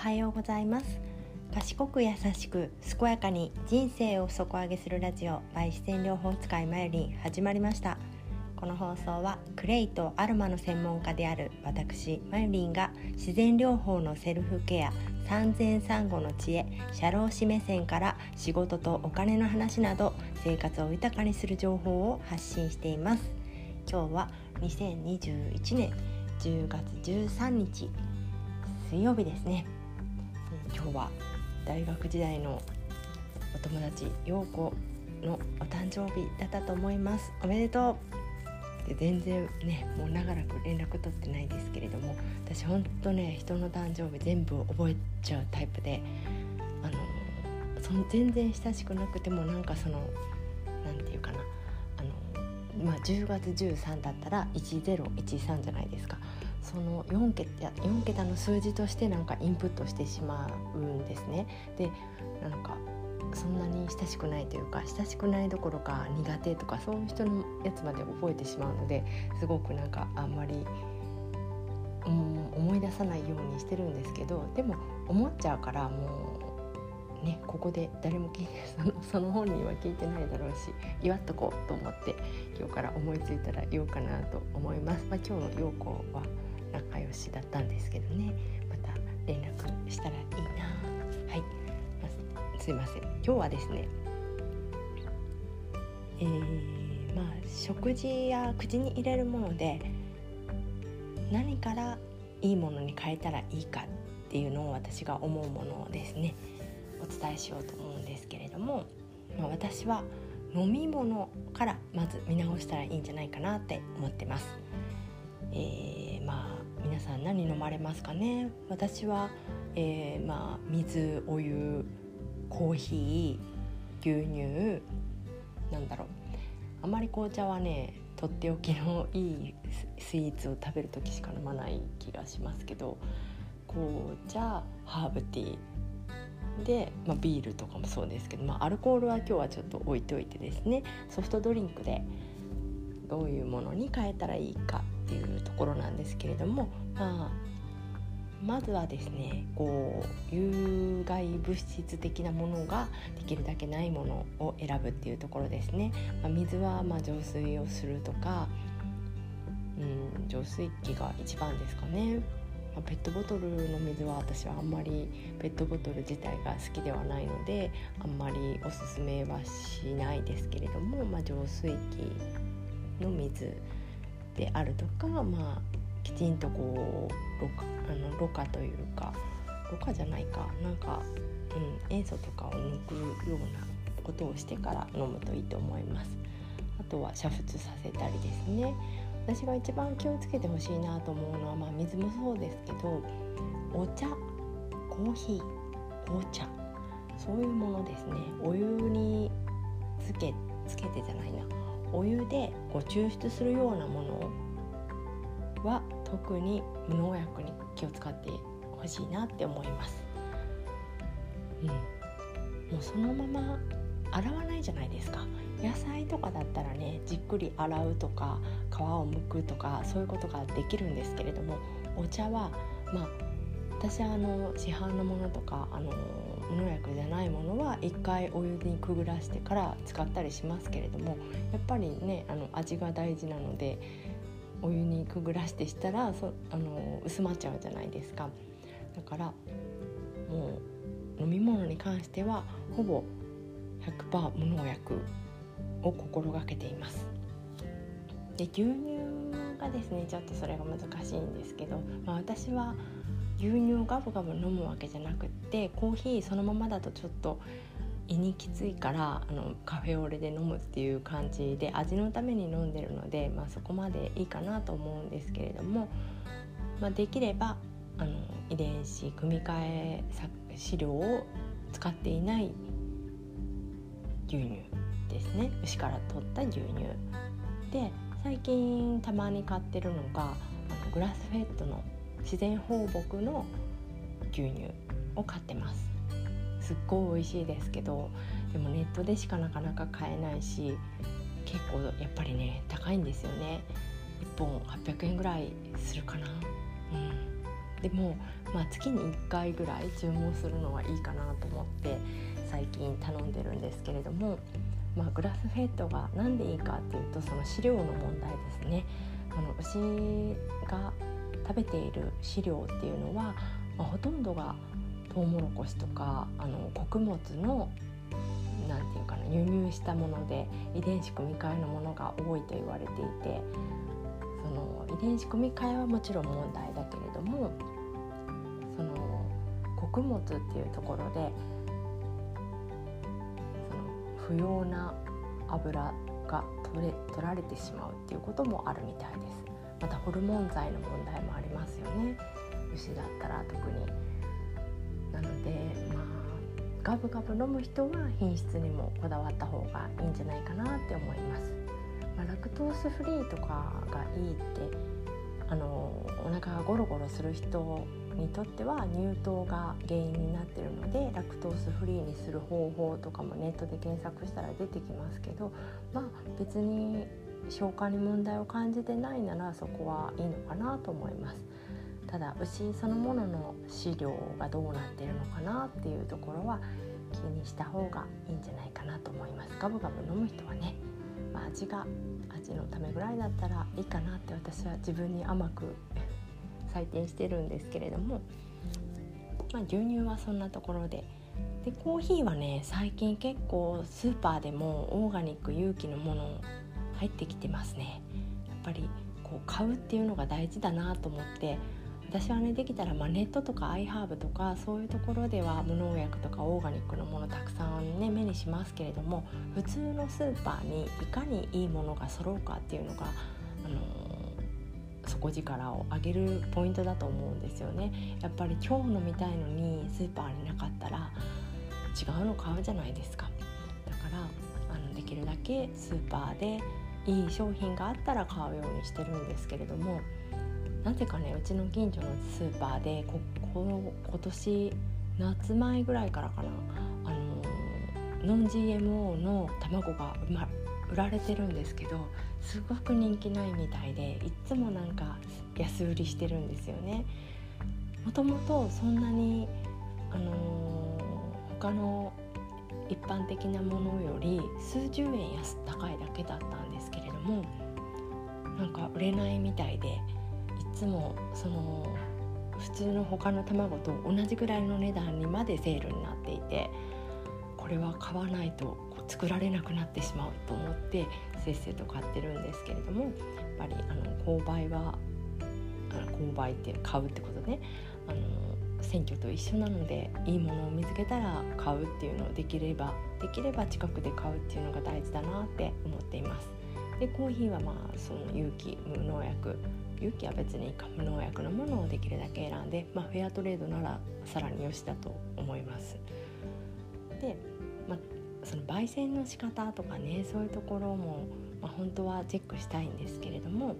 はようございます。賢く優しく健やかに人生を底上げするラジオ by 自然療法使いマユリン始まりました。この放送はクレイとアロマの専門家である私マユリンが自然療法のセルフケア産前産後の知恵社労士目線から仕事とお金の話など生活を豊かにする情報を発信しています。今日は2021年10月13日水曜日ですね。今日は大学時代のお友達陽子のお誕生日だったと思います。おめでとう。で全然ねもう長らく連絡取ってないですけれども私ほんとね人の誕生日全部覚えちゃうタイプであのその全然親しくなくてもなんかその何て言うかなあのまあ10月13だったら1013じゃないですか。その4桁 ,4 桁の数字としてなんかインプットしてしまうんですね。でなんかそんなに親しくないというか親しくないどころか苦手とかそういう人のやつまで覚えてしまうのですごくなんかあんまり、うん、思い出さないようにしてるんですけどでも思っちゃうからもうねここで誰も聞いて そのその本人は聞いてないだろうし祝っとこうと思って今日から思いついたら言おうかなと思います。まあ、今日の陽子は仲良しだったんですけどね。また連絡したらいいな。はい、すいません。今日はですねえー、まあ食事や口に入れるもので何からいいものに変えたらいいかっていうのを私が思うものをですね。お伝えしようと思うんですけれども、まあ、私は飲み物からまず見直したらいいんじゃないかなって思ってます。えー、まあ皆さん何飲まれますかね？私は、えー、まあ水お湯コーヒー牛乳なんだろう。あまり紅茶はねとっておきのいいスイーツを食べる時しか飲まない気がしますけど紅茶ハーブティーで、まあ、ビールとかもそうですけど、まあ、アルコールは今日はちょっと置いておいてですね。ソフトドリンクでどういうものに変えたらいいかっていうところなんですけれども、まあ、まずはですねこう有害物質的なものができるだけないものを選ぶっていうところですね。まあ、水はま浄水をするとか、うん、浄水器が一番ですかね。まあ、ペットボトルの水は私はあんまりペットボトル自体が好きではないのであんまりおすすめはしないですけれども、まあ、浄水器の水であるとか、まあ、きちんとこうろ過あのろ過というかろ過じゃないか。なんか、うん、塩素とかを抜くようなことをしてから飲むといいと思います。あとは煮沸させたりですね。私が一番気をつけてほしいなと思うのは、まあ、水もそうですけどお茶。コーヒー。紅茶。そういうものですね。お湯につけつけてじゃないな。お湯でこう抽出するようなものは特に無農薬に気を使ってほしいなって思います。うん、もうそのまま洗わないじゃないですか野菜とかだったらねじっくり洗うとか皮を剥くとかそういうことができるんですけれどもお茶はまあ私はあの市販のものとかあの無農薬じゃないものは一回お湯にくぐらしてから使ったりしますけれどもやっぱりねあの味が大事なのでお湯にくぐらしてしたらそあの薄まっちゃうじゃないですか。だからもう飲み物に関してはほぼ100%無農薬を心がけています。で牛乳がですねちょっとそれが難しいんですけど、まあ、私は牛乳をガブガブ飲むわけじゃなくってコーヒーそのままだとちょっと胃にきついからあのカフェオレで飲むっていう感じで味のために飲んでるので、まあ、そこまでいいかなと思うんですけれども、まあ、できればあの遺伝子組み換え飼料を使っていない牛乳ですね。牛から取った牛乳。で最近たまに買ってるのがあのグラスフェッドの自然放牧の牛乳を買ってますすっごい美味しいですけどでもネットでしかなかなか買えないし結構やっぱりね高いんですよね1本800円ぐらいするかなうんでも、まあ、月に1回ぐらい注文するのはいいかなと思って最近頼んでるんですけれども、まあ、グラスフェットが何でいいかっていうとその飼料の問題ですね。あの牛が食べている飼料っていうのは、まあ、ほとんどがトウモロコシとかあの穀物の何て言うかな輸入したもので遺伝子組み換えのものが多いと言われていてその遺伝子組み換えはもちろん問題だけれどもその穀物っていうところでその不要な油が取れ取られてしまうっていうこともあるみたいです。またホルモン剤の問題もありますよね。牛だったら特に。なのでまあガブガブ飲む人は品質にもこだわった方がいいんじゃないかなって思います、まあ、ラクトースフリーとかがいいってあのお腹がゴロゴロする人にとっては乳糖が原因になってるのでラクトースフリーにする方法とかもネットで検索したら出てきますけどまあ別に消化に問題を感じてないならそこはいいのかなと思います。ただ牛そのものの飼料がどうなってるのかなっていうところは気にした方がいいんじゃないかなと思いますガブガブ飲む人はね、まあ、味が味のためぐらいだったらいいかなって私は自分に甘く 採点してるんですけれども、まあ、牛乳はそんなところででコーヒーはね最近結構スーパーでもオーガニック有機のもの入ってきてますねやっぱりこう買うっていうのが大事だなと思って私はねできたら、まあ、ネットとかアイハーブとかそういうところでは無農薬とかオーガニックのものたくさんね目にしますけれども普通のスーパーにいかにいいものが揃うかっていうのが、あのー、底力を上げるポイントだと思うんですよね。やっぱり今日飲みたいのにスーパーになかったら違うの買うじゃないですか。だからあのできるだけスーパーでいい商品があったら買うようにしてるんですけれどもなぜかねうちの近所のスーパーでここ今年夏前ぐらいからかなあのノン GMO の卵が、ま、売られてるんですけどすごく人気ないみたいでいつもなんか安売りしてるんですよね。もともとそんなにあの他の一般的なものより数十円安高いだけだったもなんか売れないみたいでいつもその普通の他の卵と同じぐらいの値段にまでセールになっていてこれは買わないと作られなくなってしまうと思ってせっせと買ってるんですけれどもやっぱりあの購買はあの購買って買うってことねあの選挙と一緒なのでいいものを見つけたら買うっていうのをできればできれば近くで買うっていうのが大事だなって思っています。でコーヒーはまあその有機無農薬有機は別にいいか無農薬のものをできるだけ選んで、まあ、フェアトレードならさらによしだと思います。で、まあ、その焙煎の仕方とかねそういうところも、まあ、本当はチェックしたいんですけれども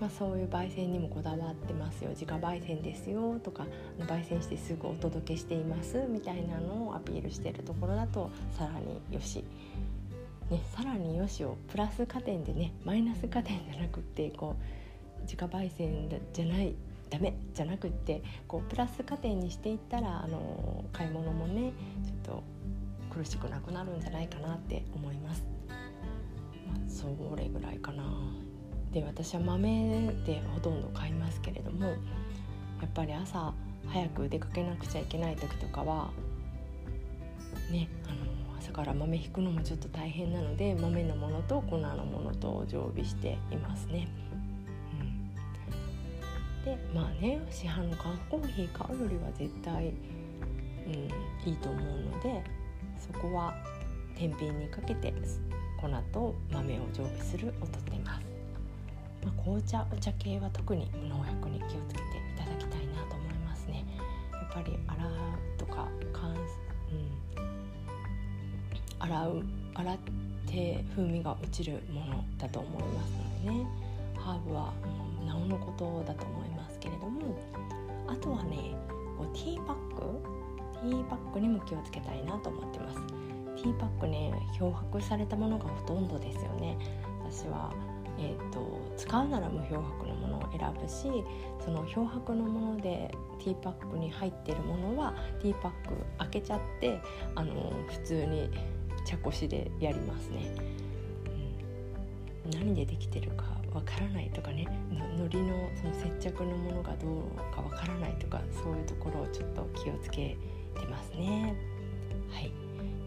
まあ、そういう焙煎にもこだわってますよ自家焙煎ですよとか焙煎してすぐお届けしていますみたいなのをアピールしてるところだとさらによし、ね、さらによしをプラス加点でねマイナス加点じゃなくってこう自家焙煎じゃないダメじゃなくってこうプラス加点にしていったらあの買い物もねちょっと苦しくなくなるんじゃないかなって思います。まあ、それぐらいかな。で私は豆でほとんど買いますけれどもやっぱり朝早く出かけなくちゃいけない時とかはねあの朝から豆引くのもちょっと大変なので豆のものと粉のものと常備していますね。うん、でまあね市販の缶コーヒー買うよりは絶対、うん、いいと思うのでそこは天秤にかけて粉と豆を常備するをとっています。まあ、紅茶お茶系は特に無農薬に気をつけていただきたいなと思いますねやっぱり洗うとか乾、うん、洗う洗って風味が落ちるものだと思いますのでね。ハーブは、なおのことだと思いますけれども。あとはねこうティーパックティーパックにも気をつけたいなと思ってます。ティーパックね漂白されたものがほとんどですよね。私はえーと、使うなら無漂白のものを選ぶしその漂白のものでティーパックに入ってるものはティーパック開けちゃってあの普通に茶こしでやりますね。うん、何でできてるかわからないとかね。のりのその接着のものがどうかわからないとかそういうところをちょっと気をつけてますね。はい。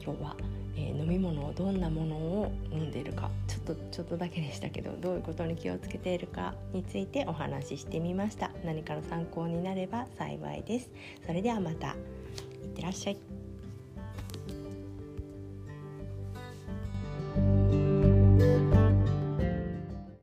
今日はえー、飲み物をどんなものを飲んでいるか。ちょっとちょっとだけでしたけどどういうことに気をつけているかについてお話ししてみました。何かの参考になれば幸いです。それではまた。いってらっしゃい。